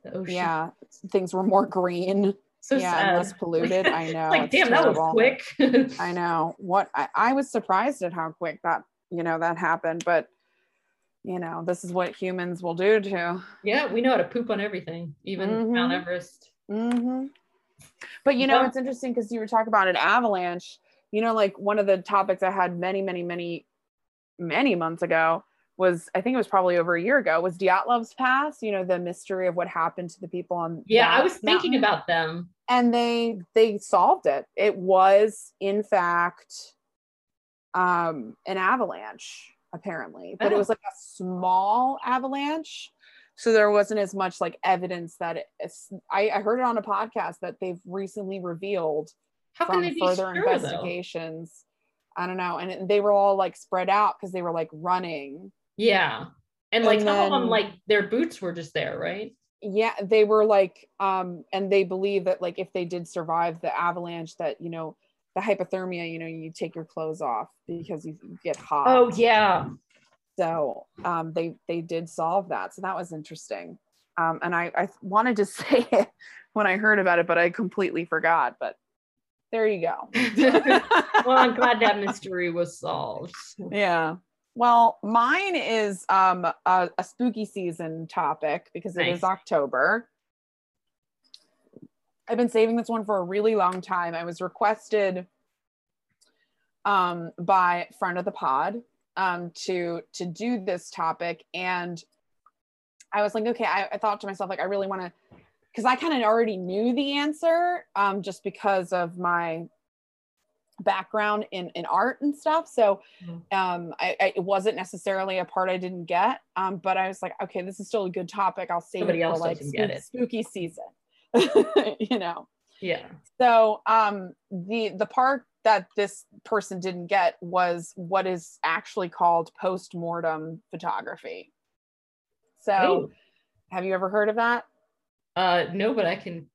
the ocean yeah. Things were more green. so yeah, sad less polluted. I know. like damn that was quick I know. What I, I was surprised at how quick that you know that happened, but you know this is what humans will do to. yeah we know how to poop on everything even mount Mhm. everest hmm But you know Yeah. it's interesting because you were talking about an avalanche. You know, like one of the topics I had many, many, many, many months ago was I think it was probably over a year ago was Dyatlov's Pass. You know, the mystery of what happened to the people on. yeah i that was thinking mountain. about them and they they solved it it was in fact um an avalanche apparently but it Oh. was like a small avalanche so there wasn't as much like evidence that it's I, I heard it on a podcast that they've recently revealed how can from further sure, though? investigations. I don't know. And they were all like spread out because they were like running. Yeah. And like And some of them like their boots were just there right? Yeah they were like um and they believe that like if they did survive the avalanche that you know the hypothermia you know you take your clothes off because you get hot. Oh yeah so um they they did solve that so that was interesting um and i i wanted to say it when i heard about it but i completely forgot but there you go. well, I'm glad that mystery was solved. yeah. Well, mine is um, a, a spooky season topic because it is Nice. October. I've been saving this one for a really long time. I was requested um, by friend of the pod um, to to do this topic, and I was like, okay. I, I thought to myself, like, I really want to, because I kind of already knew the answer, um, just because of my background in in art and stuff. So Mhm. um, I, I it wasn't necessarily a part I didn't get, um, but I was like, okay, this is still a good topic. I'll save Somebody it for else like doesn't get spook- it. spooky season, you know. Yeah. So um, the the part that this person didn't get was what is actually called post mortem photography. So Oh, have you ever heard of that? uh, no, but I can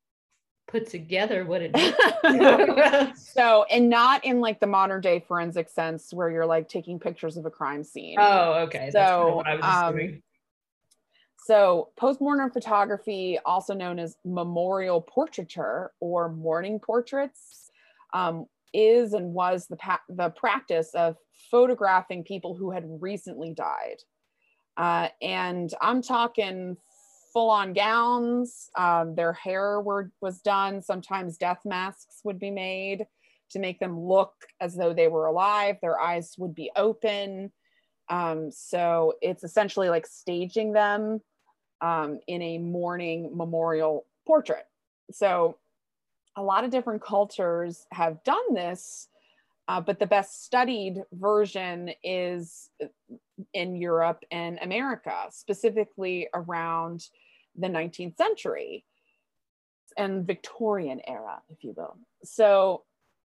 put together what it is. so and not in like the modern day forensic sense where you're like taking pictures of a crime scene. oh, okay. That's kind of So, what I was um. So, postmortem photography, also known as memorial portraiture or mourning portraits, um, is and was the, the practice of photographing people who had recently died. Uh, and I'm talking full on gowns, um, their hair were, was done. Sometimes death masks would be made to make them look as though they were alive. Their eyes would be open. Um, so it's essentially like staging them um, in a mourning memorial portrait. So a lot of different cultures have done this, uh, but the best studied version is in Europe and America, specifically around the 19th century and Victorian era, if you will. So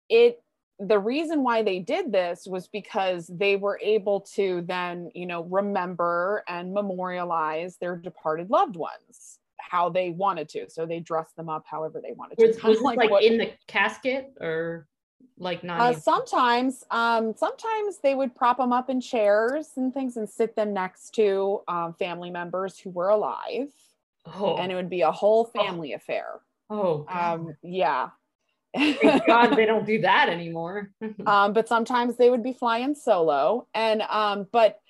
it the reason why they did this was because they were able to then, you know, remember and memorialize their departed loved ones how they wanted to. So they dressed them up however they wanted to. Was, it like, what- in the casket or like not? uh, sometimes, um, sometimes they would prop them up in chairs and things and sit them next to um, family members who were alive, oh, and it would be a whole family affair. oh. Um, yeah. Thank God they don't do that anymore. um, but sometimes they would be flying solo and um, but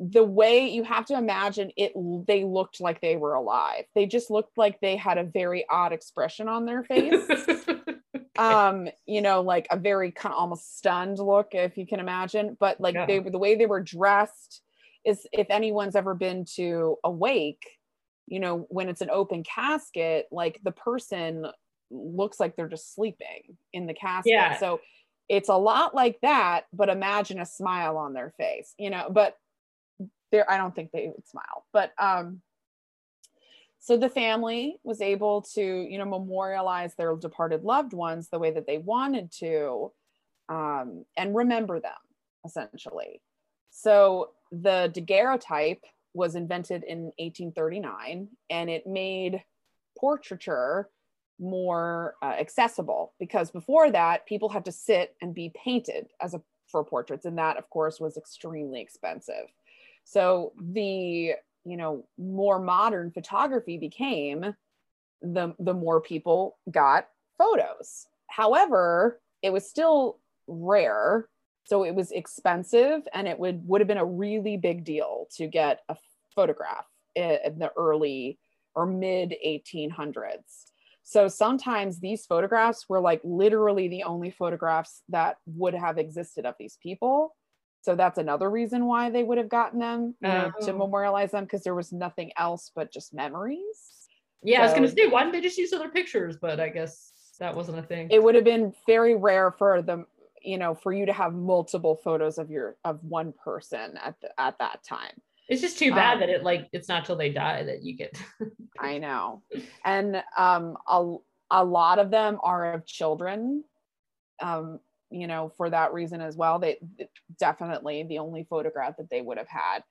the way you have to imagine it they looked like they were alive they just looked like they had a very odd expression on their face um you know like a very kind of almost stunned look if you can imagine but like Yeah. they were the way they were dressed is if anyone's ever been to a wake you know when it's an open casket like the person looks like they're just sleeping in the casket Yeah. so it's a lot like that but imagine a smile on their face you know but there i don't think they would smile but um so the family was able to you know memorialize their departed loved ones the way that they wanted to um, and remember them essentially. So the daguerreotype was invented in 1839 and it made portraiture more uh, accessible because before that people had to sit and be painted as a for portraits and that of course was extremely expensive so the you know more modern photography became the the more people got photos. However it was still rare. So it was expensive and it would would have been a really big deal to get a photograph in the early or mid 1800s so sometimes these photographs were like literally the only photographs that would have existed of these people so that's another reason why they would have gotten them you know, to Oh. memorialize them because there was nothing else but just memories yeah, I was gonna say, why didn't they just use other pictures? But I guess that wasn't a thing. it would have been very rare for them you know for you to have multiple photos of your of one person at the, at that time it's just too bad um, that it like it's not till they die that you get. i know and um a, a lot of them are of children um you know for that reason as well they definitely the only photograph that they would have had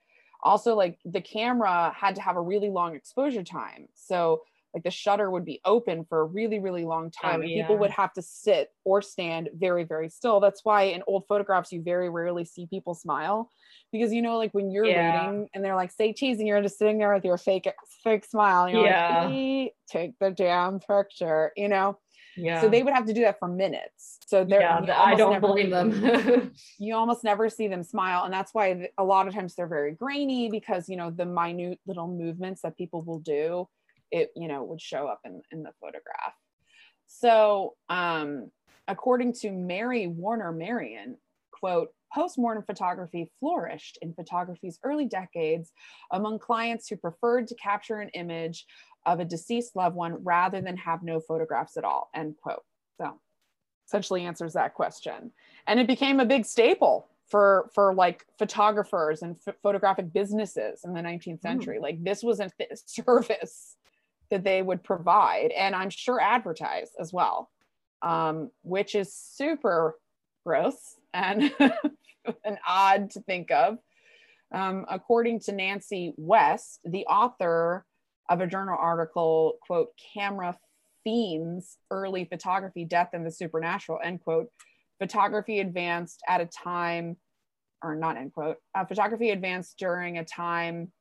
also like the camera had to have a really long exposure time so like the shutter would be open for a really really long oh, time Oh, and people yeah. would have to sit or stand very very still that's why in old photographs you very rarely see people smile because you know like when you're Yeah. reading and they're like say cheese and you're just sitting there with your fake fake smile and you're Yeah. like "Ee, take the damn picture you know Yeah. So they would have to do that for minutes. So they're yeah, I don't never- blame them. you almost never see them smile and that's why a lot of times they're very grainy because you know the minute little movements that people will do it you know would show up in, in the photograph so um according to mary warner marien quote postmortem photography flourished in photography's early decades among clients who preferred to capture an image of a deceased loved one rather than have no photographs at all end quote. So essentially answers that question. And it became a big staple for for like photographers and ph- photographic businesses in the 19th century. Like this was a service that they would provide and i'm sure advertise as well um, which is super gross and an odd to think of. Um, according to nancy west the author of a journal article quote camera fiends early photography death and the supernatural end quote. Photography advanced at a time or not end quote uh, photography advanced during a time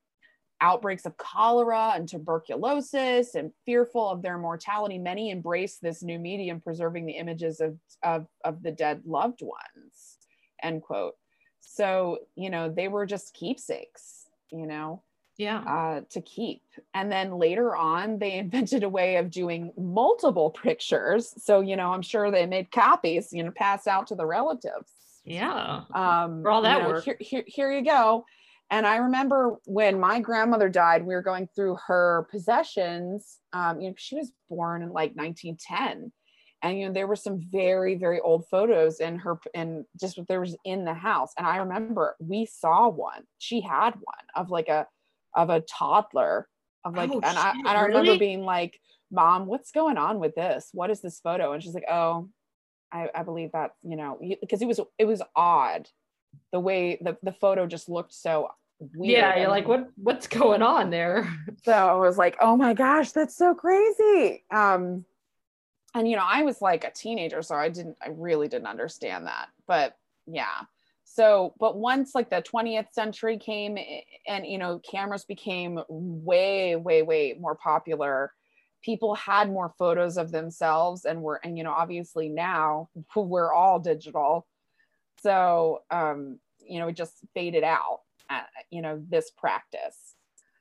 outbreaks of cholera and tuberculosis and fearful of their mortality. Many embraced this new medium preserving the images of, of, of the dead loved ones end quote. So you know they were just keepsakes you know yeah. uh, to keep. And then later on, they invented a way of doing multiple pictures. So, you know, I'm sure they made copies, you know, pass out to the relatives. Yeah. Um, For all that you know, work. Here, here, here you go. And I remember when my grandmother died, we were going through her possessions. Um, you know, she was born in like 1910. And you know, there were some very, very old photos in her and just what there was in the house. And I remember we saw one. She had one of like a of a toddler of like Oh, and I, shit, and I remember really? being like mom what's going on with this what is this photo and she's like oh i, I believe that you know because it was it was odd the way the, the photo just looked so weird yeah. You're like, what what's going on there? so I was like, oh my gosh, that's so crazy. Um, and you know, I was like a teenager, so I didn't, I really didn't understand that. But yeah. So, but once like the 20th century came and you know, cameras became way, way, way more popular. People had more photos of themselves and were, and you know, obviously now we're all digital. So, um, you know, it just faded out, uh, you know, this practice.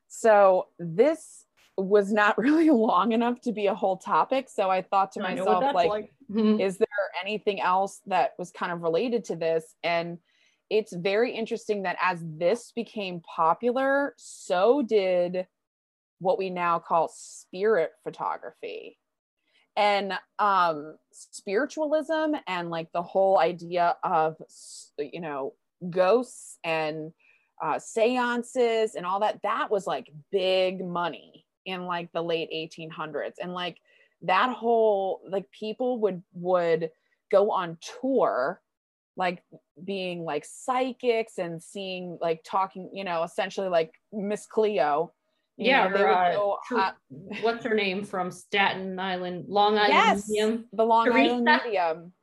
So this was not really long enough to be a whole topic. So I thought to myself, like, Mhm. is there anything else that was kind of related to this? And it's very interesting that as this became popular, so did what we now call spirit photography. And um, spiritualism and like the whole idea of, you know, ghosts and uh, seances and all that, that was like big money in like the late 1800s. And like that whole, like people would, would go on tour like being like psychics and seeing like talking you know essentially like miss cleo you Yeah, know, they or, would uh, go, uh, What's her name from Staten Island, Long Island yes Museum? the long island Teresa? medium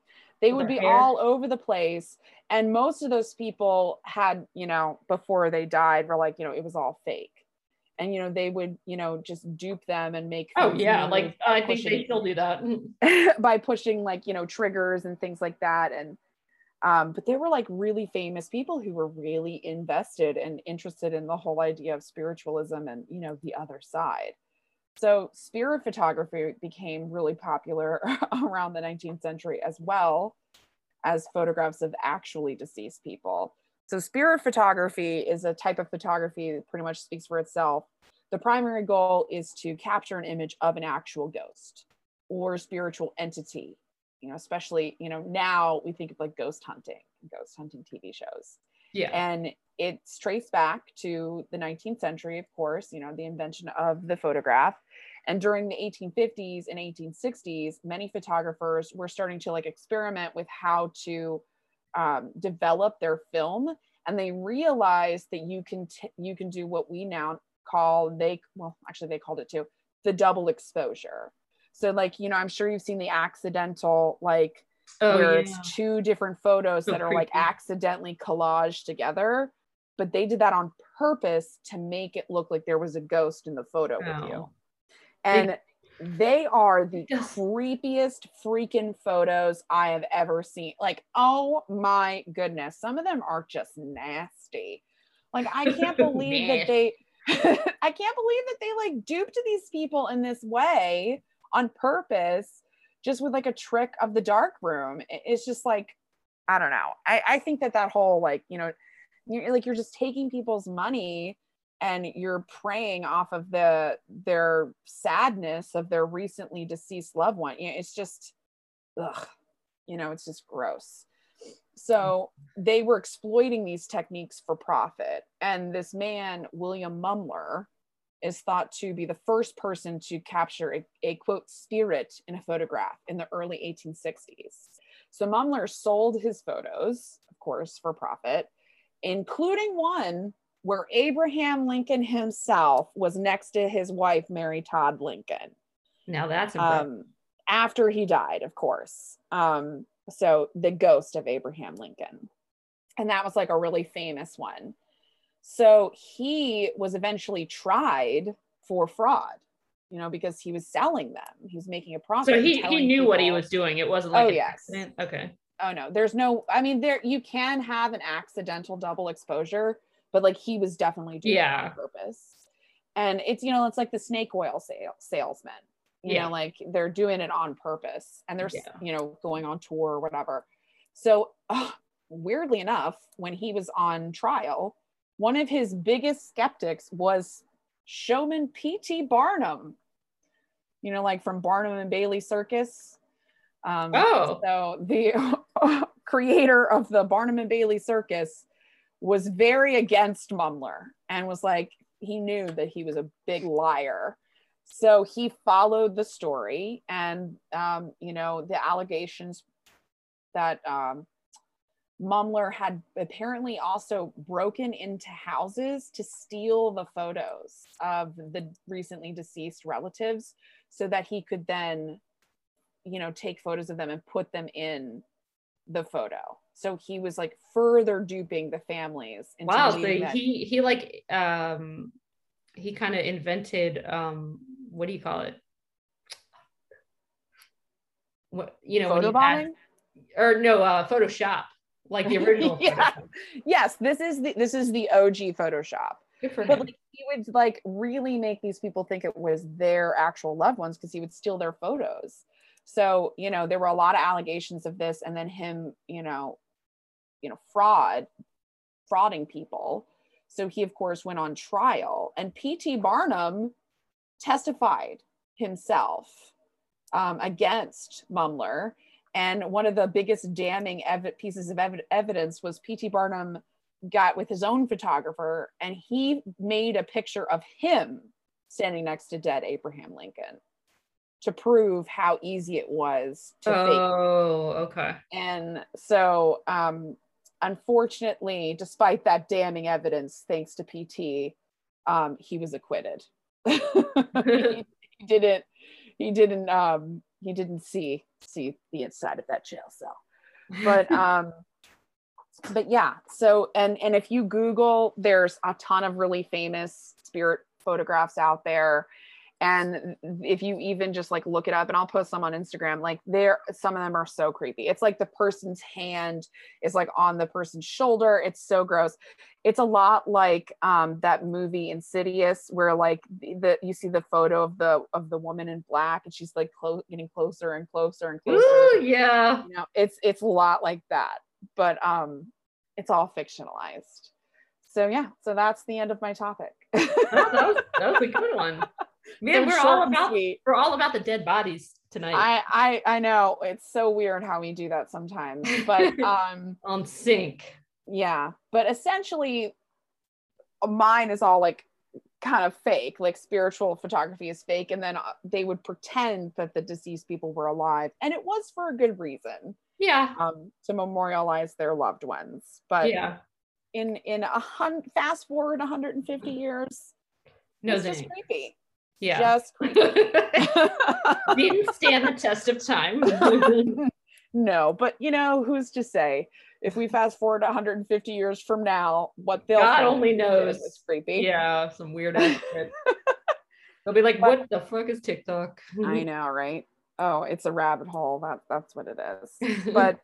they would be hair. all over the place and most of those people had you know before they died were like you know it was all fake and you know they would you know just dupe them and make Oh yeah, like I think they still do that. by pushing like you know triggers and things like that and um, but there were like really famous people who were really invested and interested in the whole idea of spiritualism and you know the other side. So spirit photography became really popular around the 19th century as well as photographs of actually deceased people. So spirit photography is a type of photography that pretty much speaks for itself. The primary goal is to capture an image of an actual ghost or spiritual entity you know especially you know now we think of like ghost hunting ghost hunting tv shows. Yeah. and it's traced back to the 19th century of course you know the invention of the photograph. And during the 1850s and 1860s many photographers were starting to like experiment with how to um, develop their film. And they realized that you can t- you can do what we now call they well actually they called it too the double exposure so like you know i'm sure you've seen the accidental like oh where yeah. it's two different photos So that are like accidentally collaged together but they did that on purpose to make it look like there was a ghost in the photo with you and they are the creepiest freaking photos I have ever seen. Like, oh my goodness, some of them are just nasty. Like, I can't believe that they, I can't believe that they like duped these people in this way on purpose, just with like a trick of the dark room. It's just like, I don't know. I, I think that that whole like, you know, you're like you're just taking people's money and you're preying off of the their sadness of their recently deceased loved one. You know, it's just, ugh, you know, it's just gross. So they were exploiting these techniques for profit. And this man, William Mumler, is thought to be the first person to capture a, a quote spirit in a photograph in the early 1860s. So Mumler sold his photos, of course, for profit, including one where Abraham Lincoln himself was next to his wife, Mary Todd Lincoln now that's um, after he died, of course. Um, so the ghost of Abraham Lincoln. And that was like a really famous one. So he was eventually tried for fraud, you know, because he was selling them. He was making a profit. so he, he knew what he was doing. It wasn't oh, like Oh, an yes. accident. Okay. Oh no, there's no, I mean, there you can have an accidental double exposure, but like he was definitely doing it on purpose. And it's, you know, it's like the snake oil sale, salesman. You Yeah. know, like they're doing it on purpose and they're, Yeah. you know, going on tour or whatever. So, ugh, weirdly enough, when he was on trial, one of his biggest skeptics was showman P.T. Barnum, you know, like from Barnum and Bailey Circus. Um, Oh. so the creator of the Barnum and Bailey Circus was very against Mumler and was like, he knew that he was a big liar. So he followed the story and, um, you know, the allegations that um, Mumler had apparently also broken into houses to steal the photos of the recently deceased relatives so that he could then you know take photos of them and put them in the photo so he was like further duping the families Wow. So that- he he like um he kind of invented um what do you call it? What you know you add- or no uh Photoshop like the original. Yeah. Yes this is the this is the og photoshop Good for but him. like he would like really make these people think it was their actual loved ones because he would steal their photos so you know there were a lot of allegations of this and then him you know you know fraud frauding people so he of course went on trial and pt barnum testified himself um, against mumler and one of the biggest damning ev- pieces of ev- evidence was pt barnum got with his own photographer and he made a picture of him standing next to dead Abraham Lincoln to prove how easy it was to fake. Oh, okay. And so, um, unfortunately, despite that damning evidence, thanks to PT, um, he was acquitted. he, he didn't. He didn't. Um, he didn't see see the inside of that jail cell. But um but yeah so and and if you google there's a ton of really famous spirit photographs out there and if you even just like look it up and i'll post some on instagram like there some of them are so creepy. It's like the person's hand is like on the person's shoulder. It's so gross. It's a lot like um that movie insidious where like the, the you see the photo of the of the woman in black and she's like close getting closer and closer and closer. Ooh, yeah. you know it's it's a lot like that. But um it's all fictionalized. So yeah. So that's the end of my topic. Oh, that was that was a good one. Man, we're all about we're all about the dead bodies tonight i i i know it's so weird how we do that sometimes but um on sync. yeah but essentially mine is all like kind of fake like spiritual photography is fake and then uh, they would pretend that the deceased people were alive and it was for a good reason Yeah. um to memorialize their loved ones but Yeah. in in a hundred fast forward 150 years No, it's just creepy Yeah. just Didn't stand the test of time. no but you know who's to say if we fast forward 150 years from now what they'll God only knows. is creepy yeah, some weird shit. They'll be like, But- "What the fuck is TikTok?" I know, right? Oh, it's a rabbit hole. That that's what it is. But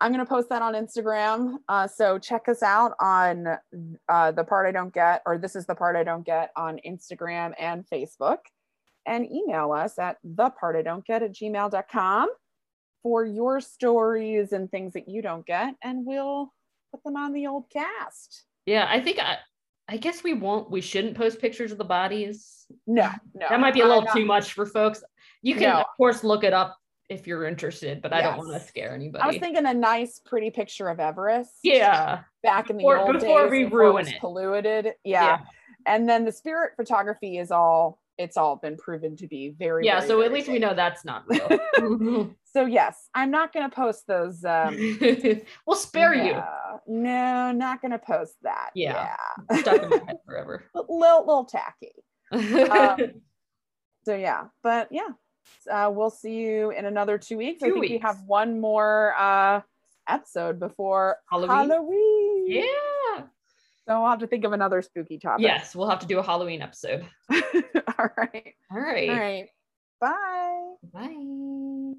I'm gonna post that on Instagram. Uh, so check us out on uh, the part I don't get, or this is the part I don't get on Instagram and Facebook, and email us at the part I don't get at gmail.com for your stories and things that you don't get, and we'll put them on the old cast. yeah, I think I, I guess we won't. We shouldn't post pictures of the bodies. No, no, That might be a I'm little too much for folks. You can, No. of course, look it up if you're interested, but I don't want to scare anybody. I was thinking a nice, pretty picture of Everest. yeah, back in the Before- old before days we before ruin was it. polluted. yeah, Yeah. And then the spirit photography is all it's all been proven to be very yeah. very, So at very least we know that's not real. So yes, I'm not gonna post those um we'll spare you. no, No, not gonna post that. Yeah. Yeah. Stuck in my head forever. little little tacky. Um, So yeah, but yeah. Uh, we'll see you in another two weeks. I Two think we have one more uh episode before Halloween? Halloween. yeah. So I'll have to think of another spooky topic. Yes, we'll have to do a Halloween episode. All right. All right. All right. Bye. Bye.